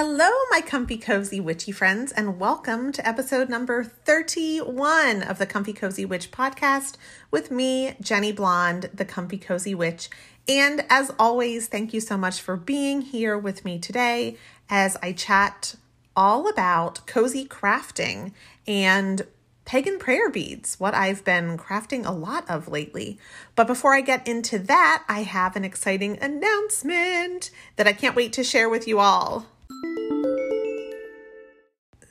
Hello, my comfy cozy witchy friends, and welcome to episode number 31 of the Comfy Cozy Witch podcast with me, Jenny Blonde, the Comfy Cozy Witch. And as always, thank you so much for being here with me today as I chat all about cozy crafting and pagan prayer beads, what I've been crafting a lot of lately. But before I get into that, I have an exciting announcement that I can't wait to share with you all.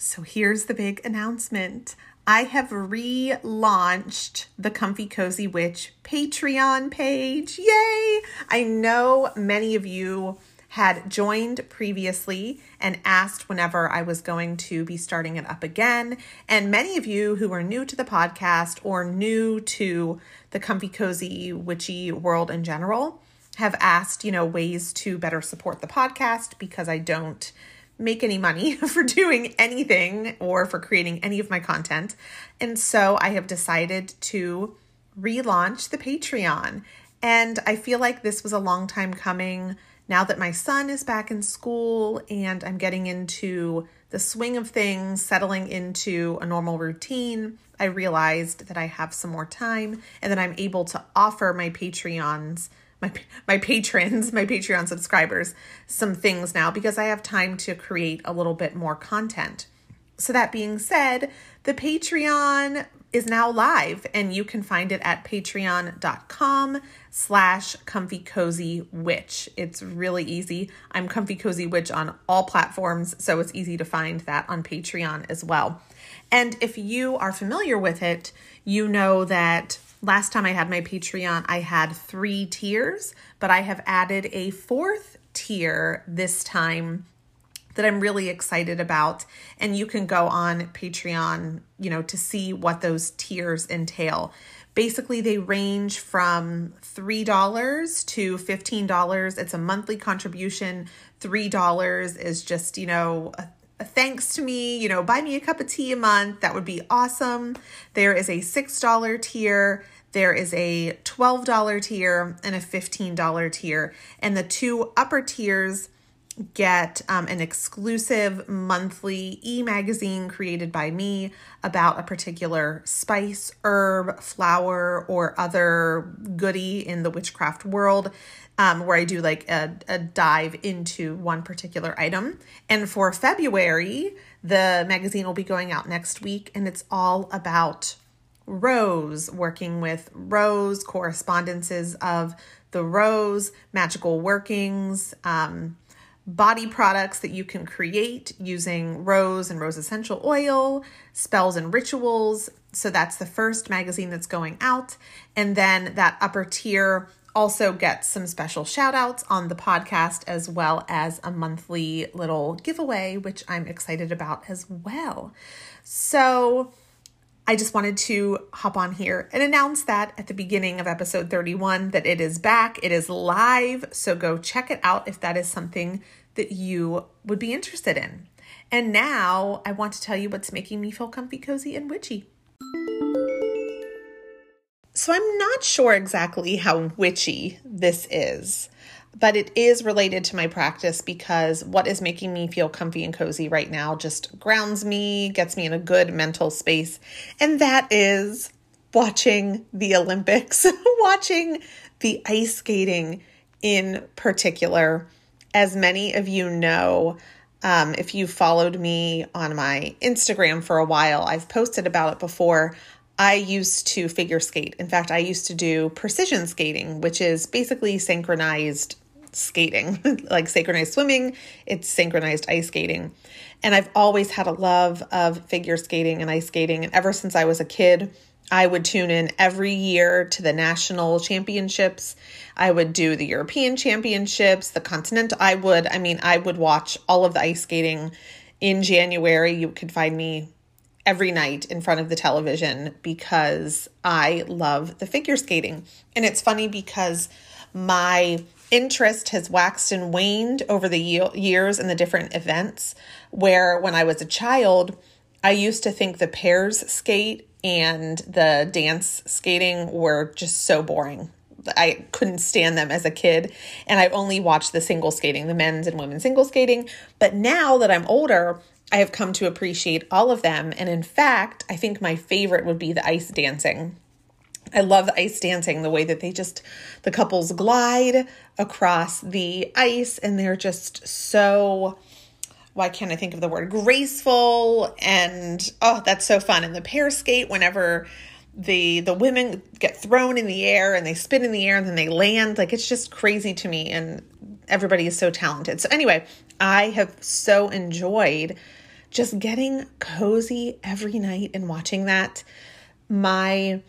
So here's the big announcement. I have relaunched the Comfy Cozy Witch Patreon page. Yay! I know many of you had joined previously and asked whenever I was going to be starting it up again. And many of you who are new to the podcast or new to the Comfy Cozy Witchy world in general have asked, you know, ways to better support the podcast because I don't make any money for doing anything or for creating any of my content. And so I have decided to relaunch the Patreon. And I feel like this was a long time coming. Now that my son is back in school and I'm getting into the swing of things, settling into a normal routine, I realized that I have some more time and that I'm able to offer my Patreons my my patrons, my Patreon subscribers some things now because I have time to create a little bit more content. So that being said, the Patreon is now live and you can find it at patreon.com slash comfy cozy witch. It's really easy. I'm comfy cozy witch on all platforms so it's easy to find that on patreon as well. And if you are familiar with it you know that Last time I had my Patreon, I had three tiers, but I have added a fourth tier this time that I'm really excited about. And you can go on Patreon, you know, to see what those tiers entail. Basically, they range from $3 to $15. It's a monthly contribution. $3 is just, you know, a thanks to me, you know, buy me a cup of tea a month. That would be awesome. There is a $6 tier, there is a $12 tier, and a $15 tier. And the two upper tiers get um, an exclusive monthly e magazine created by me about a particular spice, herb, flower, or other goodie in the witchcraft world um, where I do like a, a dive into one particular item. And for February, the magazine will be going out next week, and it's all about Rose, working with Rose, correspondences of the Rose, magical workings, um, body products that you can create using Rose and Rose essential oil, spells and rituals. So that's the first magazine that's going out. And then that upper tier also get some special shout outs on the podcast as well as a monthly little giveaway, which I'm excited about as well. So, I just wanted to hop on here and announce that at the beginning of episode 31 that it is back, it is live. So go check it out if that is something that you would be interested in. And now I want to tell you what's making me feel comfy, cozy, and witchy. So I'm not sure exactly how witchy this is, but it is related to my practice because what is making me feel comfy and cozy right now just grounds me, gets me in a good mental space, and that is watching the Olympics, watching the ice skating in particular. As many of you know, um, if you followed me on my Instagram for a while, I've posted about it before. I used to figure skate. In fact, I used to do precision skating, which is basically synchronized skating, like synchronized swimming, it's synchronized ice skating. And I've always had a love of figure skating and ice skating. And ever since I was a kid, I would tune in every year to the national championships. I would do the European championships, the continental. I would, I mean, I would watch all of the ice skating in January. You could find me every night in front of the television because I love the figure skating. And it's funny because my interest has waxed and waned over the years and the different events. Where when I was a child, I used to think the pairs skate and the dance skating were just so boring. I couldn't stand them as a kid. And I only watched the single skating, the men's and women's single skating. But now that I'm older, I have come to appreciate all of them. And in fact, I think my favorite would be the ice dancing. I love ice dancing, the way that they just, the couples glide across the ice and they're just so, why can't I think of the word, graceful. And oh, that's so fun. And the pair skate whenever the the women get thrown in the air and they spin in the air and then they land like it's just crazy to me and everybody is so talented so anyway i have so enjoyed just getting cozy every night and watching that. My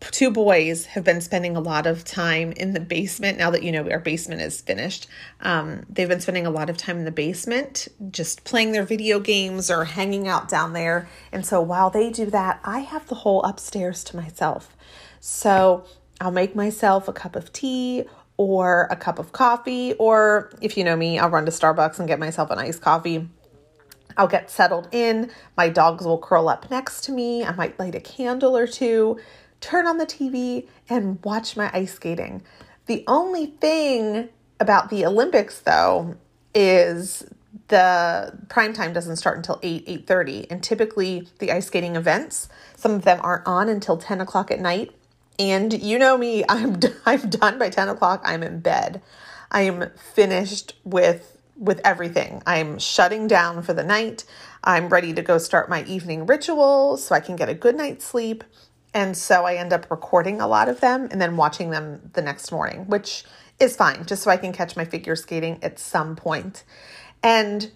two boys have been spending a lot of time in the basement now that you know our basement is finished. Um, they've been spending a lot of time in the basement just playing their video games or hanging out down there. And so while they do that i have the whole upstairs to myself. So i'll make myself a cup of tea or a cup of coffee or if you know me i'll run to starbucks and get myself an iced coffee I'll get settled in. My dogs will curl up next to me. I might light a candle or two turn on the TV and watch my ice skating. The only thing about the Olympics though is the prime time doesn't start until 8 8.30 and typically the ice skating events some of them aren't on until 10 o'clock at night and you know me i'm i'm done by 10 o'clock i'm in bed i am finished with with everything. I'm shutting down for the night. I'm ready to go start my evening ritual so i can get a good night's sleep. And so I end up recording a lot of them and then watching them the next morning, which is fine, just so I can catch my figure skating at some point. And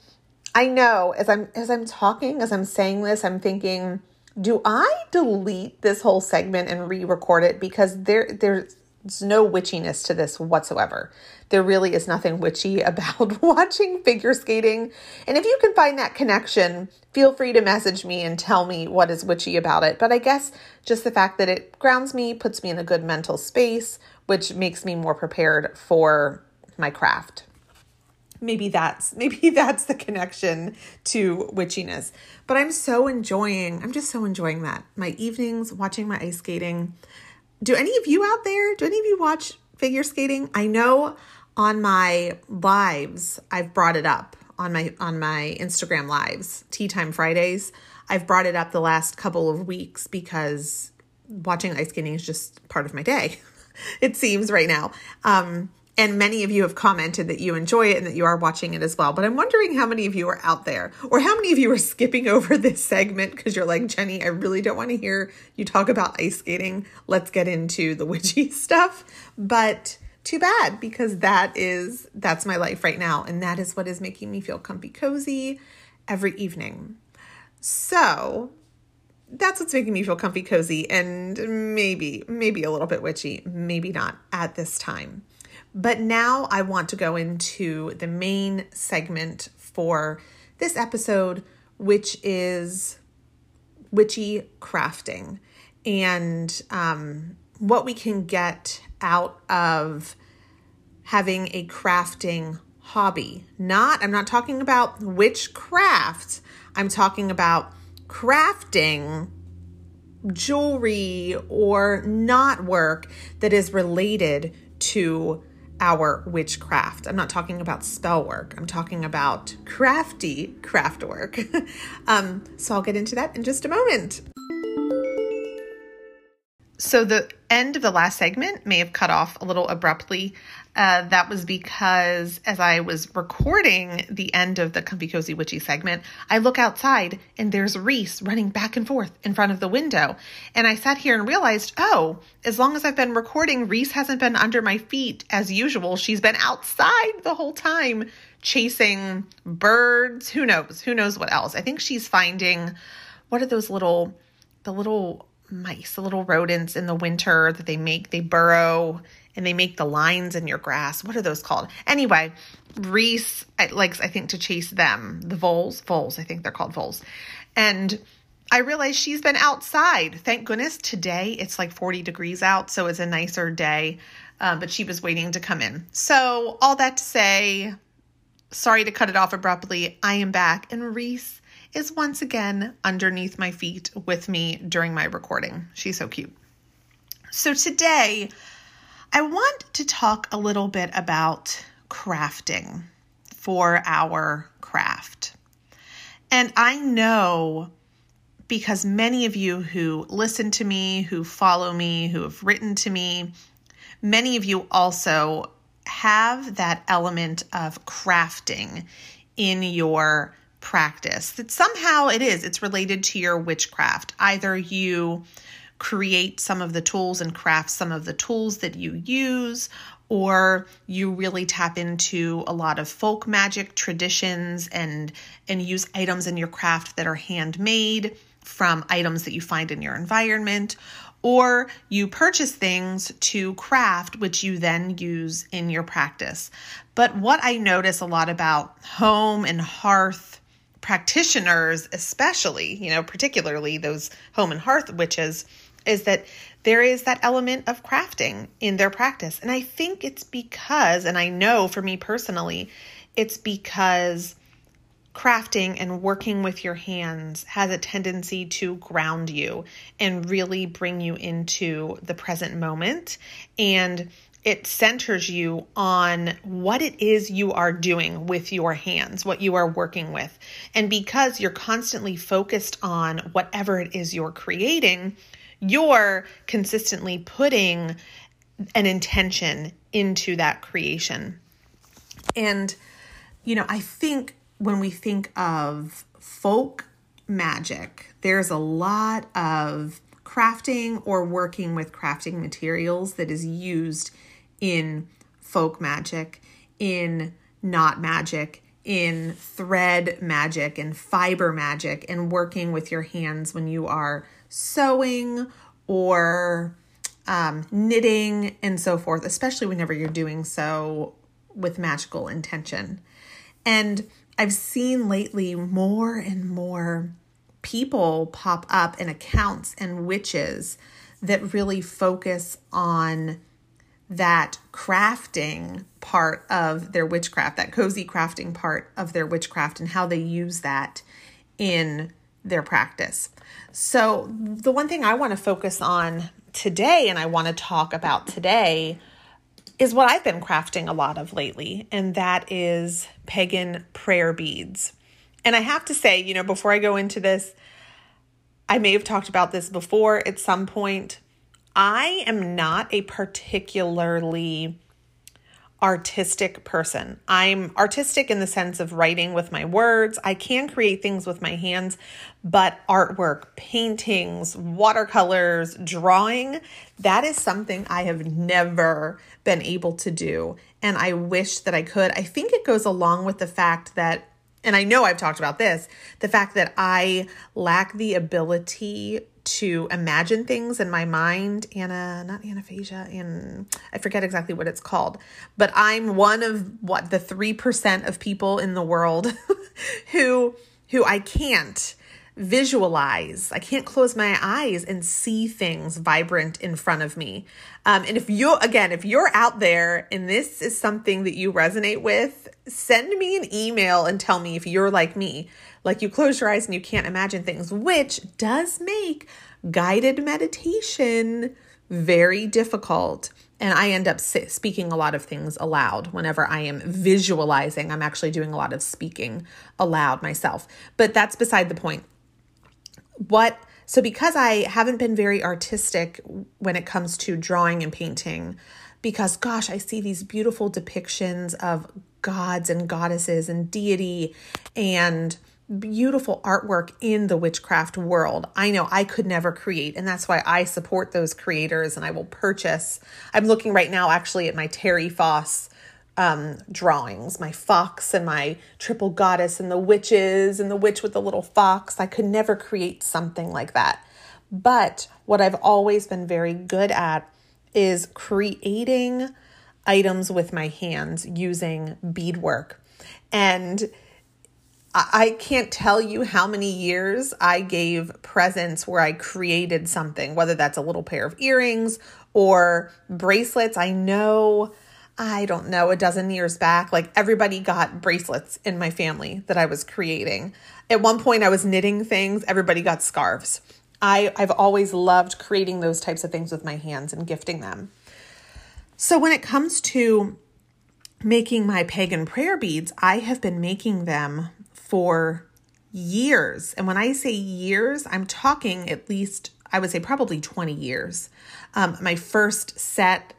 I know as I'm as I'm talking, as I'm saying this, I'm thinking, do I delete this whole segment and re-record it? Because there there's no witchiness to this whatsoever. There really is nothing witchy about watching figure skating. And if you can find that connection, feel free to message me and tell me what is witchy about it. But I guess just the fact that it grounds me, puts me in a good mental space, which makes me more prepared for my craft. Maybe that's maybe that's the connection to witchiness. But I'm so enjoying, I'm just so enjoying that. My evenings watching my ice skating do any of you out there, do any of you watch figure skating? I know on my lives, I've brought it up on my on my Instagram lives, Tea Time Fridays. I've brought it up the last couple of weeks because watching ice skating is just part of my day. it seems right now. Um, and many of you have commented that you enjoy it and that you are watching it as well. But I'm wondering how many of you are out there or how many of you are skipping over this segment because you're like, Jenny, I really don't want to hear you talk about ice skating. Let's get into the witchy stuff. But too bad because that is that's my life right now and that is what is making me feel comfy cozy every evening. So, that's what's making me feel comfy cozy and maybe maybe a little bit witchy, maybe not at this time. But now I want to go into the main segment for this episode, which is witchy crafting and um, what we can get out of having a crafting hobby. Not, I'm not talking about witchcraft, I'm talking about crafting jewelry or knot work that is related to our witchcraft. I'm not talking about spell work. I'm talking about crafty craft work. um, so I'll get into that in just a moment. So the end of the last segment may have cut off a little abruptly. Uh, that was because as I was recording the end of the Comfy Cozy Witchy segment, I look outside and there's Reese running back and forth in front of the window. And I sat here and realized, oh, as long as I've been recording, Reese hasn't been under my feet as usual. She's been outside the whole time chasing birds. Who knows? Who knows what else? I think she's finding what are those little, the little mice, the little rodents in the winter that they make, they burrow and they make the lines in your grass. What are those called? Anyway, Reese likes, I think, to chase them. The voles, voles, I think they're called voles. And I realized she's been outside. Thank goodness today it's like 40 degrees out, so it's a nicer day. Um, but she was waiting to come in. So, all that to say, sorry to cut it off abruptly. I am back, and Reese is once again underneath my feet with me during my recording. She's so cute. So, today, I want to talk a little bit about crafting for our craft. And I know because many of you who listen to me, who follow me, who have written to me, many of you also have that element of crafting in your practice that somehow it is it's related to your witchcraft either you create some of the tools and craft some of the tools that you use or you really tap into a lot of folk magic traditions and and use items in your craft that are handmade from items that you find in your environment or you purchase things to craft which you then use in your practice. But what i notice a lot about home and hearth practitioners, especially, you know, particularly those home and hearth witches, is that there is that element of crafting in their practice. And I think it's because, and I know for me personally, it's because crafting and working with your hands has a tendency to ground you and really bring you into the present moment and it centers you on what it is you are doing with your hands, what you are working with. And because you're constantly focused on whatever it is you're creating, you're consistently putting an intention into that creation. And, you know, I think when we think of folk magic, there's a lot of crafting or working with crafting materials that is used in folk magic, in knot magic, in thread magic, and fiber magic, and working with your hands when you are sewing or um, knitting and so forth, especially whenever you're doing so with magical intention. And I've seen lately more and more people pop up in accounts and witches that really focus on that crafting part of their witchcraft, that cozy crafting part of their witchcraft, and how they use that in their practice. So, the one thing I want to focus on today and I want to talk about today is what I've been crafting a lot of lately, and that is pagan prayer beads. And I have to say, you know, before I go into this, I may have talked about this before at some point, I am not a particularly artistic person. I'm artistic in the sense of writing with my words. I can create things with my hands, but artwork, paintings, watercolors, drawing, that is something I have never been able to do. And I wish that I could. I think it goes along with the fact that and I know I've talked about this, the fact that I lack the ability to imagine things in my mind. Anna, not anaphasia, and I forget exactly what it's called, but I'm one of what the 3% of people in the world who who I can't visualize. I can't close my eyes and see things vibrant in front of me. Um, and if you, again, if you're out there and this is something that you resonate with, send me an email and tell me if you're like me. Like you close your eyes and you can't imagine things, which does make guided meditation very difficult. And I end up speaking a lot of things aloud whenever I am visualizing. I'm actually doing a lot of speaking aloud myself. But that's beside the point what so because I haven't been very artistic when it comes to drawing and painting because gosh, I see these beautiful depictions of gods and goddesses and deity and beautiful artwork in the witchcraft world. I know I could never create, and that's why I support those creators and I will purchase. I'm looking right now actually at my Terri Foss um, drawings my fox and my triple goddess and the witches and the witch with the little fox. I could never create something like that. But what I've always been very good at is creating items with my hands using beadwork. And I can't tell you how many years I gave presents where I created something, whether that's a little pair of earrings or bracelets. I know I don't know, a dozen years back, like everybody got bracelets in my family that I was creating. At one point, I was knitting things, everybody got scarves. I, I've always loved creating those types of things with my hands and gifting them. So, when it comes to making my pagan prayer beads, I have been making them for years. And when I say years, I'm talking at least, I would say probably 20 years. Um, my first set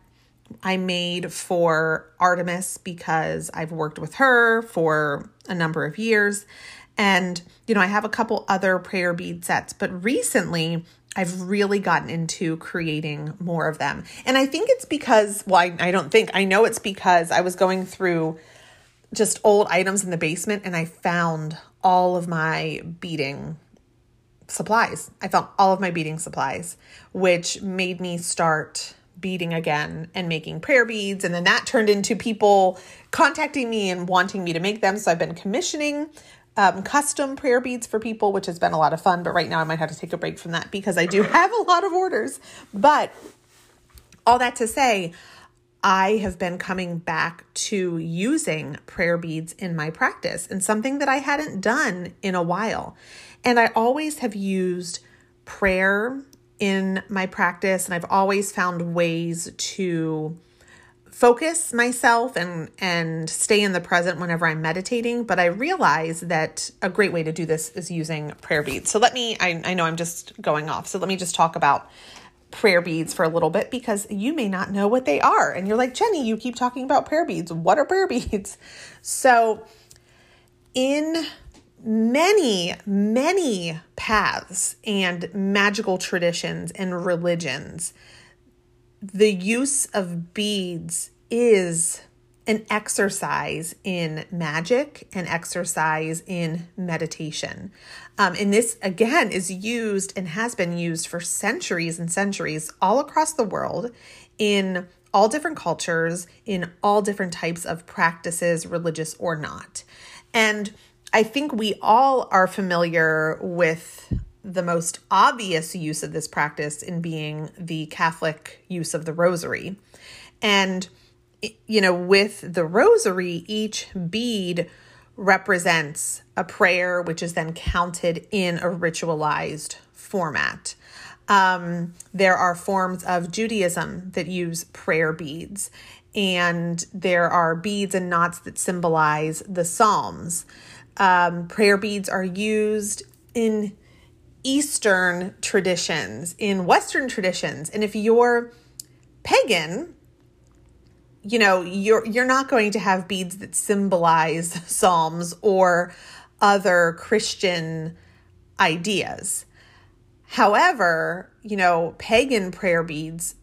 I made for Artemis because I've worked with her for a number of years. And, you know, I have a couple other prayer bead sets, but recently I've really gotten into creating more of them. And I think it's because, well, I, I don't think, I know it's because I was going through just old items in the basement and I found all of my beading supplies. I found all of my beading supplies, which made me start beading again and making prayer beads. And then that turned into people contacting me and wanting me to make them. So I've been commissioning um, custom prayer beads for people, which has been a lot of fun. But right now I might have to take a break from that because I do have a lot of orders. But all that to say, I have been coming back to using prayer beads in my practice and something that I hadn't done in a while. And I always have used prayer in my practice, and I've always found ways to focus myself and and stay in the present whenever I'm meditating. But I realize that a great way to do this is using prayer beads. So let me I, I know I'm just going off. So let me just talk about prayer beads for a little bit because you may not know what they are. And you're like, Jenny, you keep talking about prayer beads. What are prayer beads? So in many, many paths and magical traditions and religions, the use of beads is an exercise in magic, an exercise in meditation. Um, and this, again, is used and has been used for centuries and centuries all across the world in all different cultures, in all different types of practices, religious or not. And I think we all are familiar with the most obvious use of this practice in being the Catholic use of the rosary. And, you know, with the rosary, each bead represents a prayer, which is then counted in a ritualized format. Um, there are forms of Judaism that use prayer beads, and there are beads and knots that symbolize the Psalms. Um, prayer beads are used in Eastern traditions, in Western traditions. And if you're pagan, you know, you're you're not going to have beads that symbolize psalms or other Christian ideas. However, you know, pagan prayer beads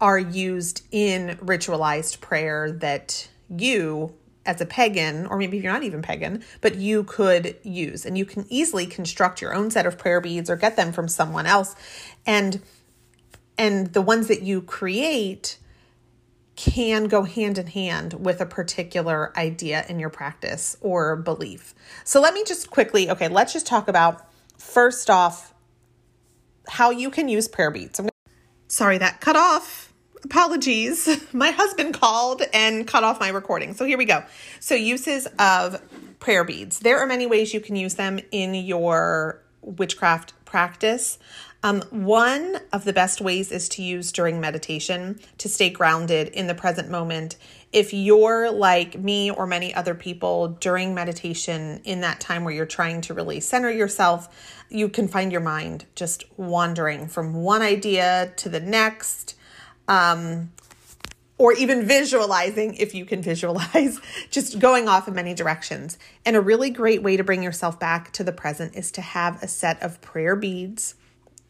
are used in ritualized prayer that you as a pagan, or maybe if you're not even pagan, but you could use. And you can easily construct your own set of prayer beads or get them from someone else. And and the ones that you create can go hand in hand with a particular idea in your practice or belief. So let me just quickly, okay, let's just talk about first off how you can use prayer beads. Gonna, sorry, that cut off apologies. My husband called and cut off my recording. So here we go. So, uses of prayer beads. There are many ways you can use them in your witchcraft practice. Um, one of the best ways is to use during meditation to stay grounded in the present moment. If you're like me or many other people during meditation, in that time where you're trying to really center yourself, you can find your mind just wandering from one idea to the next um, or even visualizing if you can visualize, just going off in many directions. And a really great way to bring yourself back to the present is to have a set of prayer beads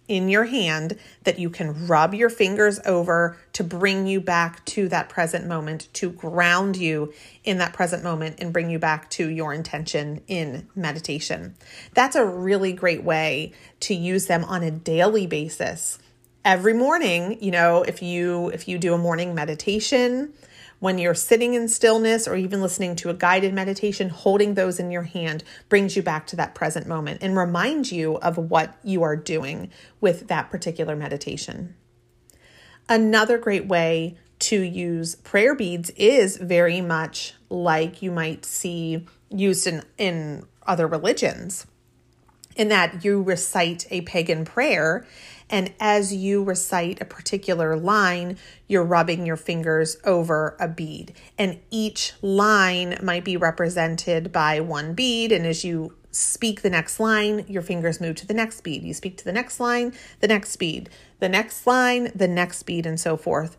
in your hand that you can rub your fingers over to bring you back to that present moment, to ground you in that present moment and bring you back to your intention in meditation. That's a really great way to use them on a daily basis every morning, you know, if you if you do a morning meditation, when you're sitting in stillness or even listening to a guided meditation, holding those in your hand brings you back to that present moment and reminds you of what you are doing with that particular meditation. Another great way to use prayer beads is very much like you might see used in, in other religions, in that you recite a pagan prayer And as you recite a particular line, you're rubbing your fingers over a bead. And each line might be represented by one bead. And as you speak the next line, your fingers move to the next bead. You speak to the next line, the next bead, the next line, the next bead, and so forth.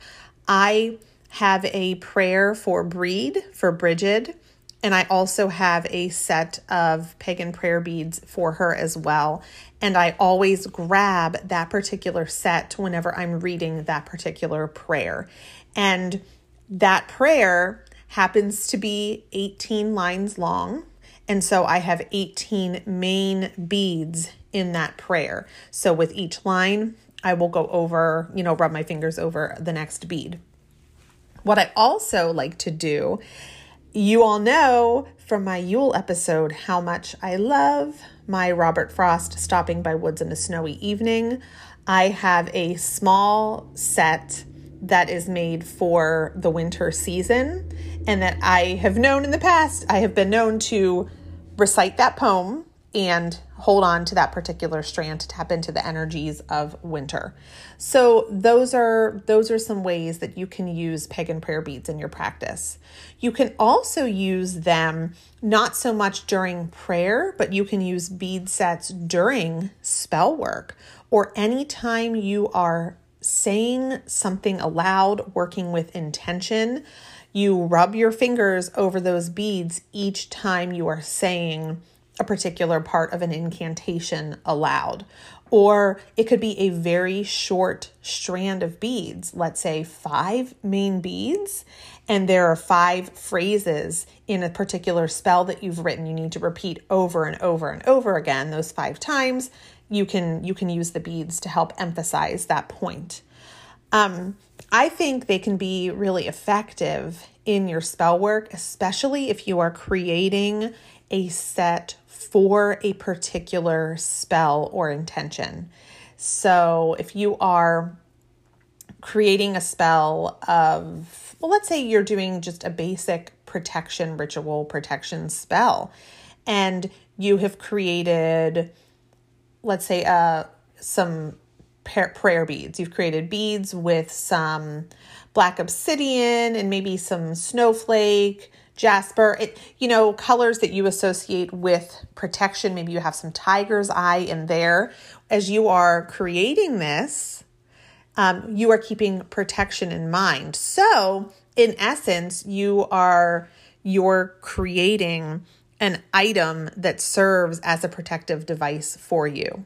I have a prayer for Breed, for Bridget, and I also have a set of pagan prayer beads for her as well. And I always grab that particular set whenever I'm reading that particular prayer. And that prayer happens to be 18 lines long. And so I have 18 main beads in that prayer. So with each line, I will go over, you know, rub my fingers over the next bead. What I also like to do, you all know from my Yule episode how much I love my Robert Frost Stopping by Woods in a Snowy Evening. I have a small set that is made for the winter season and that I have known in the past. I have been known to recite that poem and hold on to that particular strand to tap into the energies of winter. So those are those are some ways that you can use pagan prayer beads in your practice. You can also use them not so much during prayer, but you can use bead sets during spell work or anytime you are saying something aloud, working with intention. You rub your fingers over those beads each time you are saying a particular part of an incantation aloud. Or it could be a very short strand of beads, let's say five main beads, and there are five phrases in a particular spell that you've written. You need to repeat over and over and over again those five times. You can you can use the beads to help emphasize that point. Um, I think they can be really effective in your spell work, especially if you are creating a set for a particular spell or intention. So if you are creating a spell of, well, let's say you're doing just a basic protection ritual protection spell, and you have created, let's say, uh, some prayer beads. You've created beads with some black obsidian and maybe some snowflake jasper it you know colors that you associate with protection. Maybe you have some tiger's eye in there. As you are creating this um, you are keeping protection in mind. So in essence you are you're creating an item that serves as a protective device for you.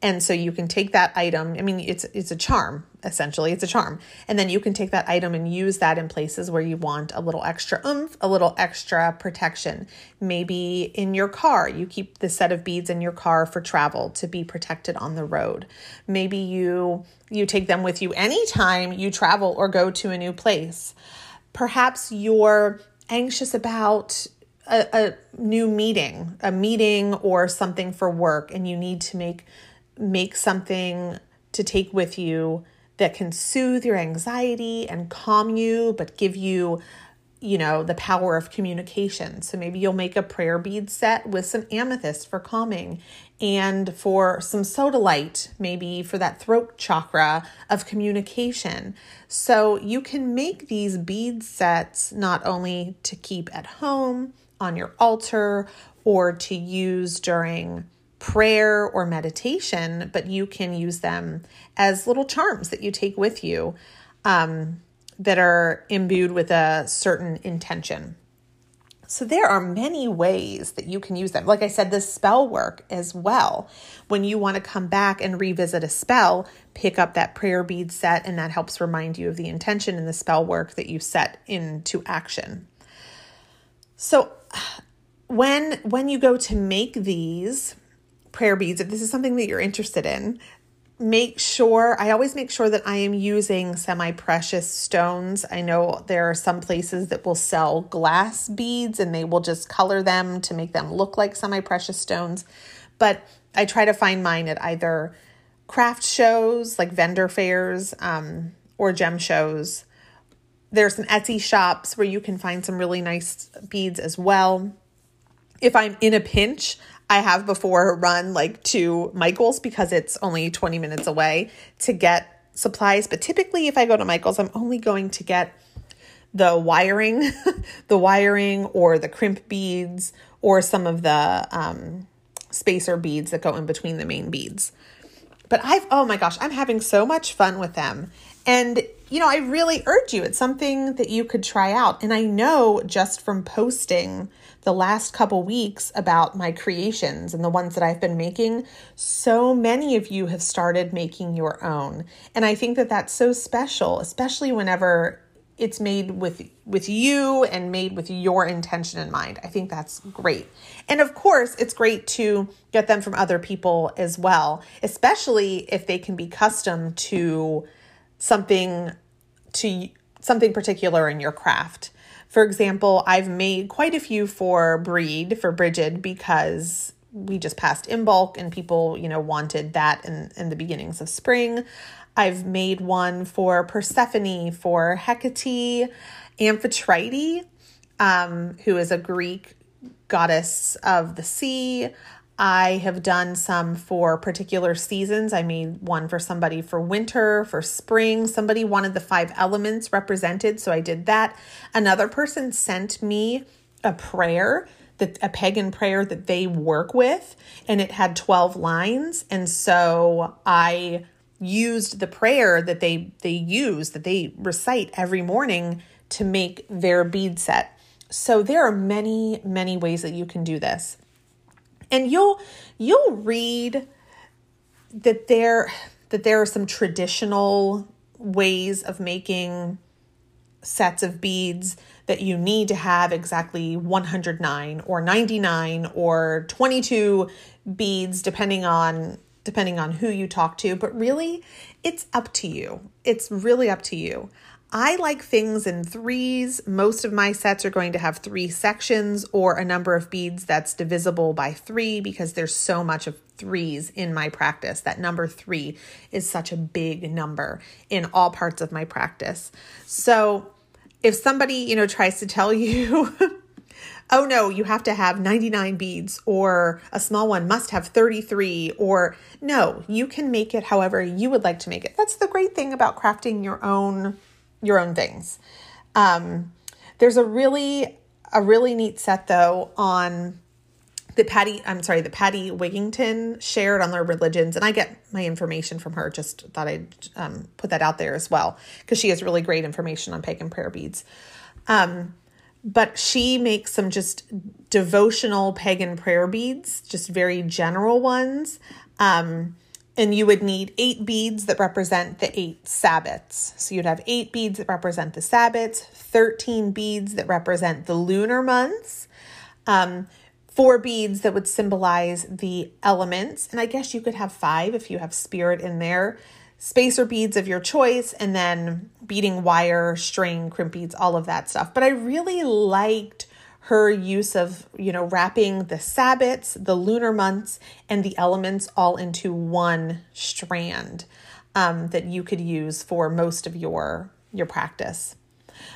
And so you can take that item, I mean it's it's a charm essentially, it's a charm. And then you can take that item and use that in places where you want a little extra oomph, a little extra protection. Maybe in your car, you keep the set of beads in your car for travel to be protected on the road. Maybe you you take them with you anytime you travel or go to a new place. Perhaps you're anxious about a, a, new meeting, a meeting or something for work, and you need to make make something to take with you that can soothe your anxiety and calm you, but give you, you know, the power of communication. So maybe you'll make a prayer bead set with some amethyst for calming and for some sodalite, maybe for that throat chakra of communication. So you can make these bead sets not only to keep at home on your altar or to use during prayer or meditation, but you can use them as little charms that you take with you um, that are imbued with a certain intention. So there are many ways that you can use them. Like I said, the spell work as well. When you want to come back and revisit a spell, pick up that prayer bead set, and that helps remind you of the intention and the spell work that you set into action. So when when you go to make these, prayer beads, if this is something that you're interested in, make sure I always make sure that I am using semi precious stones. I know there are some places that will sell glass beads and they will just color them to make them look like semi precious stones. But I try to find mine at either craft shows like vendor fairs um, or gem shows. There's some Etsy shops where you can find some really nice beads as well. If I'm in a pinch, I have before run like to Michael's because it's only 20 minutes away to get supplies. But typically, if I go to Michael's, I'm only going to get the wiring, the wiring or the crimp beads or some of the um, spacer beads that go in between the main beads. But I've, oh my gosh, I'm having so much fun with them. And, you know, I really urge you, it's something that you could try out. And I know just from posting the last couple weeks about my creations and the ones that I've been making, so many of you have started making your own. And I think that that's so special, especially whenever it's made with with you and made with your intention in mind. I think that's great. And of course, it's great to get them from other people as well, especially if they can be custom to something to something particular in your craft. For example, I've made quite a few for Breed for Bridget because we just passed Imbolc and people, you know, wanted that in, in the beginnings of spring. I've made one for Persephone, for Hecate, Amphitrite, um, who is a Greek goddess of the sea. I have done some for particular seasons. I made one for somebody for winter, for spring. Somebody wanted the five elements represented, so I did that. Another person sent me a prayer that a pagan prayer that they work with and it had 12 lines and so I used the prayer that they they use that they recite every morning to make their bead set. So there are many many ways that you can do this. And you'll you'll read that there that there are some traditional ways of making sets of beads that you need to have exactly 109 or 99 or 22 beads depending on depending on who you talk to, but really it's up to you. It's really up to you. I like things in threes. Most of my sets are going to have three sections or a number of beads that's divisible by three because there's so much of threes in my practice. That number three is such a big number in all parts of my practice. So if somebody, you know, tries to tell you oh no, you have to have 99 beads, or a small one must have 33, or no, you can make it however you would like to make it. That's the great thing about crafting your own your own things. Um, there's a really a really neat set though on the Patti, I'm sorry, the Patti Wigington shared on their religions, and I get my information from her. Just thought I'd um, put that out there as well because she has really great information on pagan prayer beads. Um, but she makes some just devotional pagan prayer beads, just very general ones. Um, and you would need eight beads that represent the eight Sabbats. So you'd have eight beads that represent the Sabbats, 13 beads that represent the lunar months, um, four beads that would symbolize the elements. And I guess you could have five if you have spirit in there spacer beads of your choice, and then beading wire, string, crimp beads, all of that stuff. But I really liked her use of, you know, wrapping the Sabbats, the lunar months, and the elements all into one strand um, that you could use for most of your your practice.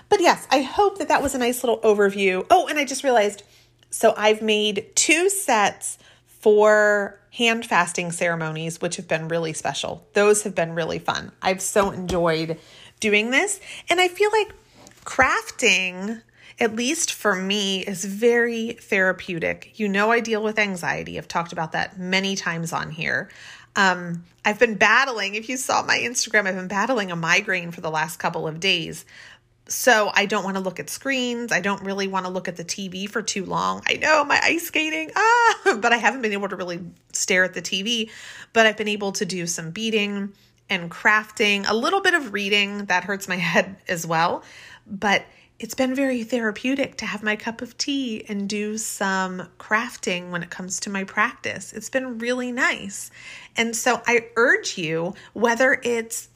But yes, I hope that that was a nice little overview. Oh, and I just realized so I've made two sets for hand fasting ceremonies, which have been really special. Those have been really fun. I've so enjoyed doing this. And I feel like crafting, at least for me, is very therapeutic. You know, I deal with anxiety. I've talked about that many times on here. Um, I've been battling, if you saw my Instagram, I've been battling a migraine for the last couple of days. So I don't want to look at screens. I don't really want to look at the TV for too long. I know my ice skating, ah, but I haven't been able to really stare at the TV. But I've been able to do some beading and crafting, a little bit of reading that hurts my head as well. But it's been very therapeutic to have my cup of tea and do some crafting when it comes to my practice. It's been really nice. And so I urge you, whether it's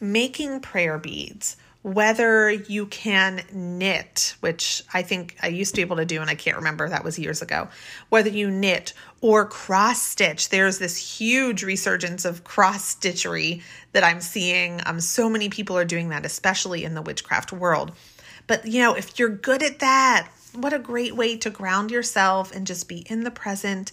making prayer beads, whether you can knit, which I think I used to be able to do and I can't remember, that was years ago, whether you knit or cross stitch. There's this huge resurgence of cross stitchery that I'm seeing. Um, so many people are doing that, especially in the witchcraft world. But, you know, if you're good at that, what a great way to ground yourself and just be in the present.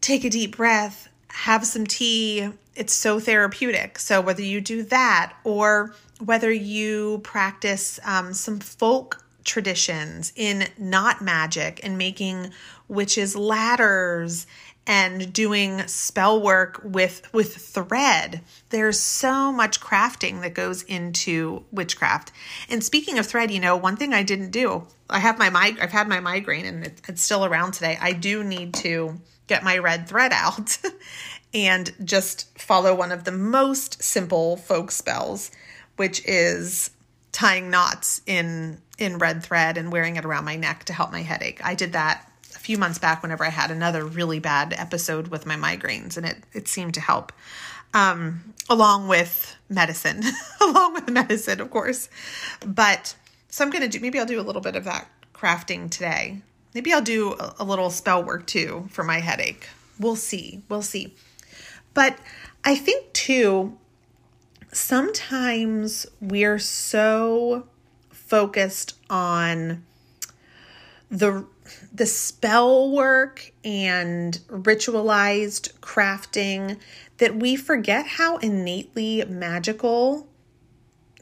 Take a deep breath, have some tea. It's so therapeutic. So, whether you do that or whether you practice um, some folk traditions in knot magic and making witches' ladders and doing spell work with with thread. There's so much crafting that goes into witchcraft. And speaking of thread you know one thing i didn't do i have my mig- i've had my migraine and it, it's still around today. I do need to get my red thread out and just follow one of the most simple folk spells which is tying knots in in red thread and wearing it around my neck to help my headache. I did that few months back whenever I had another really bad episode with my migraines, and it it seemed to help. Um, along with medicine, along with medicine, of course. But so I'm gonna do. Maybe I'll do a little bit of that crafting today. Maybe I'll do a, a little spell work too for my headache. We'll see. We'll see. But I think too. Sometimes we're so focused on the the spell work and ritualized crafting that we forget how innately magical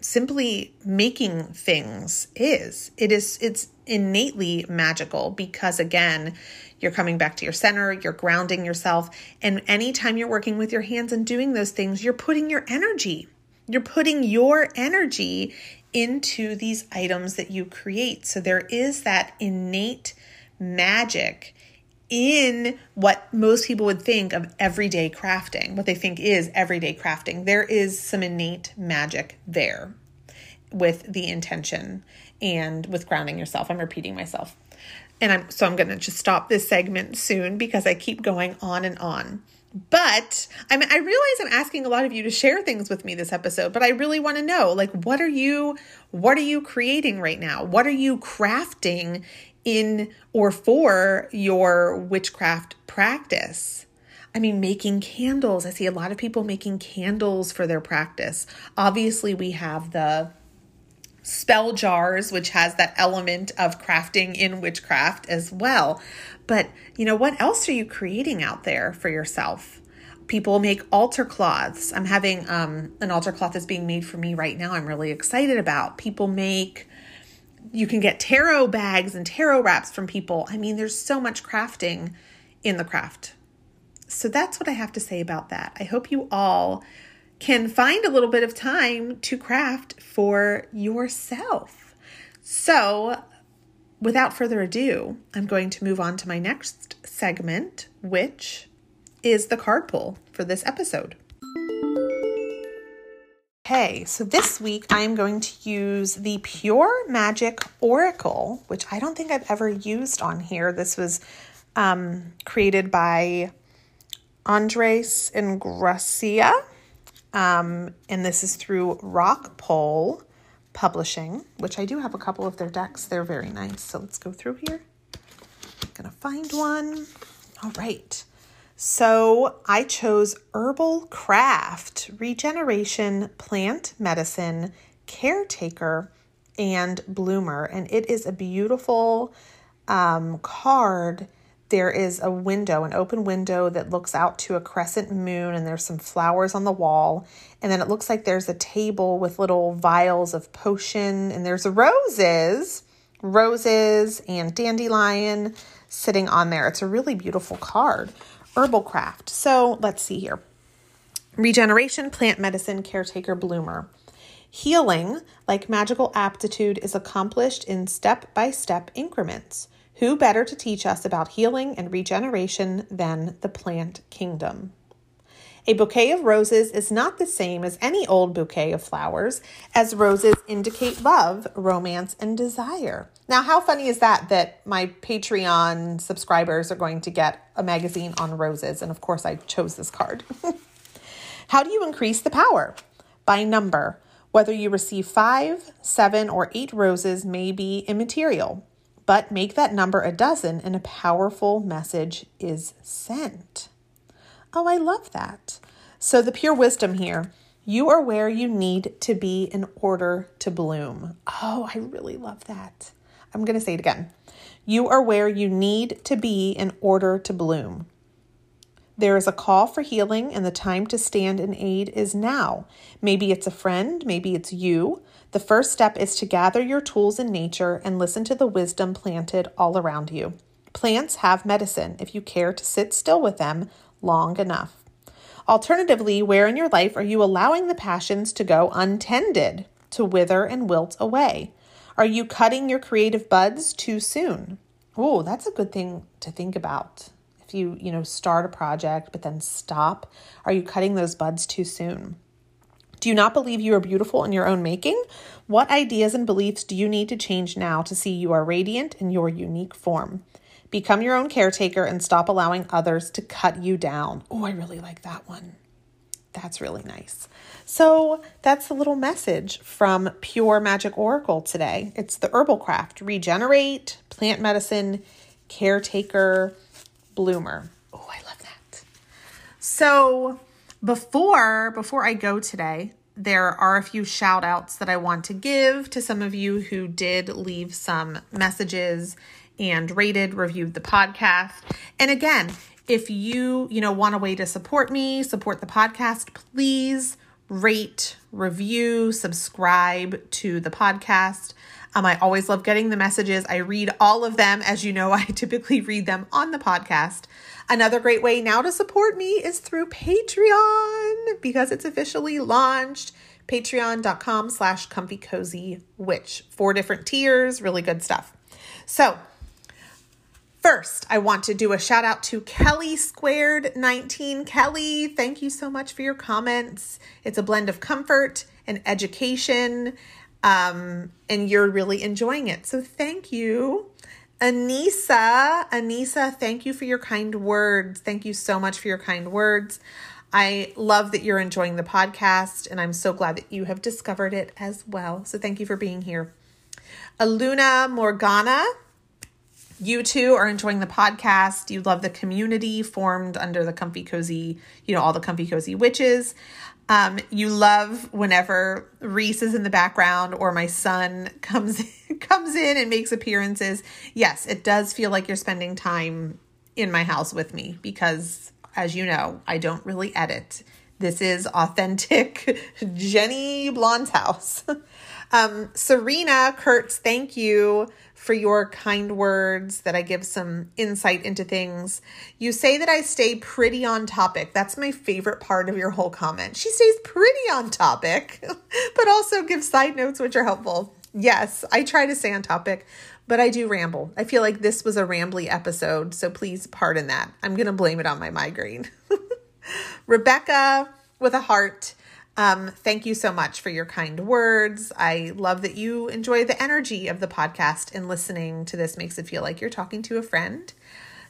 simply making things is. It is it's innately magical because again you're coming back to your center you're grounding yourself and anytime you're working with your hands and doing those things you're putting your energy you're putting your energy into these items that you create. So there is that innate magic in what most people would think of everyday crafting, what they think is everyday crafting. There is some innate magic there with the intention and with grounding yourself. I'm repeating myself. And I'm so I'm going to just stop this segment soon because I keep going on and on. But I mean I realize I'm asking a lot of you to share things with me this episode, but I really want to know like what are you what are you creating right now? What are you crafting in or for your witchcraft practice. I mean, making candles. I see a lot of people making candles for their practice. Obviously, we have the spell jars, which has that element of crafting in witchcraft as well. But, you know, what else are you creating out there for yourself? People make altar cloths. I'm having um, an altar cloth that's being made for me right now. I'm really excited about. People make you can get tarot bags and tarot wraps from people. I mean, there's so much crafting in the craft. So that's what I have to say about that. I hope you all can find a little bit of time to craft for yourself. So, without further ado, I'm going to move on to my next segment, which is the card pull for this episode. Okay, so this week I'm going to use the Pure Magic Oracle, which I don't think I've ever used on here. This was um, created by Andres Engracia, um, and this is through Rockpool Publishing, which I do have a couple of their decks. They're very nice. So let's go through here. I'm gonna find one. All right. So I chose Herbal Craft, Regeneration, Plant Medicine, Caretaker, and Bloomer. And it is a beautiful um, card. There is a window, an open window that looks out to a crescent moon, and there's some flowers on the wall. And then it looks like there's a table with little vials of potion, and there's roses, roses, and dandelion sitting on there. It's a really beautiful card herbal craft. So let's see here regeneration, plant medicine, caretaker, bloomer. Healing, like magical aptitude, is accomplished in step by step increments. Who better to teach us about healing and regeneration than the plant kingdom? A bouquet of roses is not the same as any old bouquet of flowers, as roses indicate love, romance, and desire. Now, how funny is that that my Patreon subscribers are going to get a magazine on roses? And of course, I chose this card. how do you increase the power? By number. Whether you receive five, seven, or eight roses may be immaterial, but make that number a dozen and a powerful message is sent. Oh, I love that. So, the pure wisdom here You are where you need to be in order to bloom. Oh, I really love that. I'm going to say it again. You are where you need to be in order to bloom. There is a call for healing, and the time to stand in aid is now. Maybe it's a friend, maybe it's you. The first step is to gather your tools in nature and listen to the wisdom planted all around you. Plants have medicine if you care to sit still with them long enough. Alternatively, where in your life are you allowing the passions to go untended, to wither and wilt away? Are you cutting your creative buds too soon? Oh, that's a good thing to think about. If you, you know, start a project but then stop, are you cutting those buds too soon? Do you not believe you are beautiful in your own making? What ideas and beliefs do you need to change now to see you are radiant in your unique form? Become your own caretaker and stop allowing others to cut you down. Oh, I really like that one. That's really nice. So that's the little message from Pure Magic Oracle today. It's the herbal craft regenerate, plant medicine, caretaker, bloomer. Oh, I love that. So before before I go today, there are a few shout outs that I want to give to some of you who did leave some messages and rated, reviewed the podcast. And again, if you, you know, want a way to support me, support the podcast, please rate, review, subscribe to the podcast. Um, I always love getting the messages. I read all of them. As you know, I typically read them on the podcast. Another great way now to support me is through Patreon because it's officially launched. Patreon.com slash comfy cozy witch. Four different tiers, really good stuff. So First, I want to do a shout out to Kelly Squared 19. Kelly, thank you so much for your comments. It's a blend of comfort and education, um, and you're really enjoying it. So thank you. Anissa, Anissa, thank you for your kind words. Thank you so much for your kind words. I love that you're enjoying the podcast, and I'm so glad that you have discovered it as well. So thank you for being here. Aluna Morgana, you too are enjoying the podcast. You love the community formed under the comfy cozy, you know, all the comfy cozy witches. Um, you love whenever Reese is in the background or my son comes comes in and makes appearances. Yes, it does feel like you're spending time in my house with me because as you know, I don't really edit. This is authentic Jenny Blonde's house. um, Serena Kurtz, thank you for your kind words, that I give some insight into things. You say that I stay pretty on topic. That's my favorite part of your whole comment. She stays pretty on topic, but also gives side notes which are helpful. Yes, I try to stay on topic, but I do ramble. I feel like this was a rambly episode, so please pardon that. I'm going to blame it on my migraine. Rebecca with a heart. Um, thank you so much for your kind words. I love that you enjoy the energy of the podcast and listening to this makes it feel like you're talking to a friend.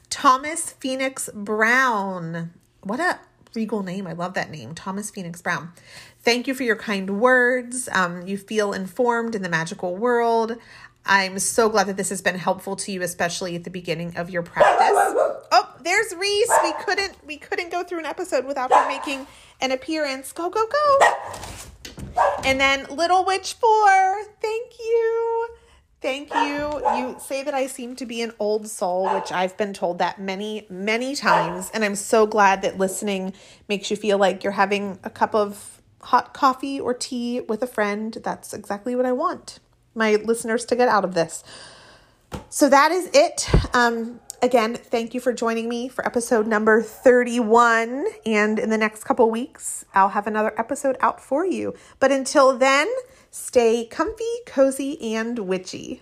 Thomas Phoenix Brown. What a regal name. I love that name, Thomas Phoenix Brown. Thank you for your kind words. Um, you feel informed in the magical world. I'm so glad that this has been helpful to you, especially at the beginning of your practice. There's Reese. We couldn't we couldn't go through an episode without her making an appearance. Go, go, go. And then Little Witch 4. Thank you. Thank you. You say that I seem to be an old soul, which I've been told that many, many times. And I'm so glad that listening makes you feel like you're having a cup of hot coffee or tea with a friend. That's exactly what I want my listeners to get out of this. So that is it. Um, Again, thank you for joining me for episode number 31. And in the next couple weeks, I'll have another episode out for you. But until then, stay comfy, cozy, and witchy.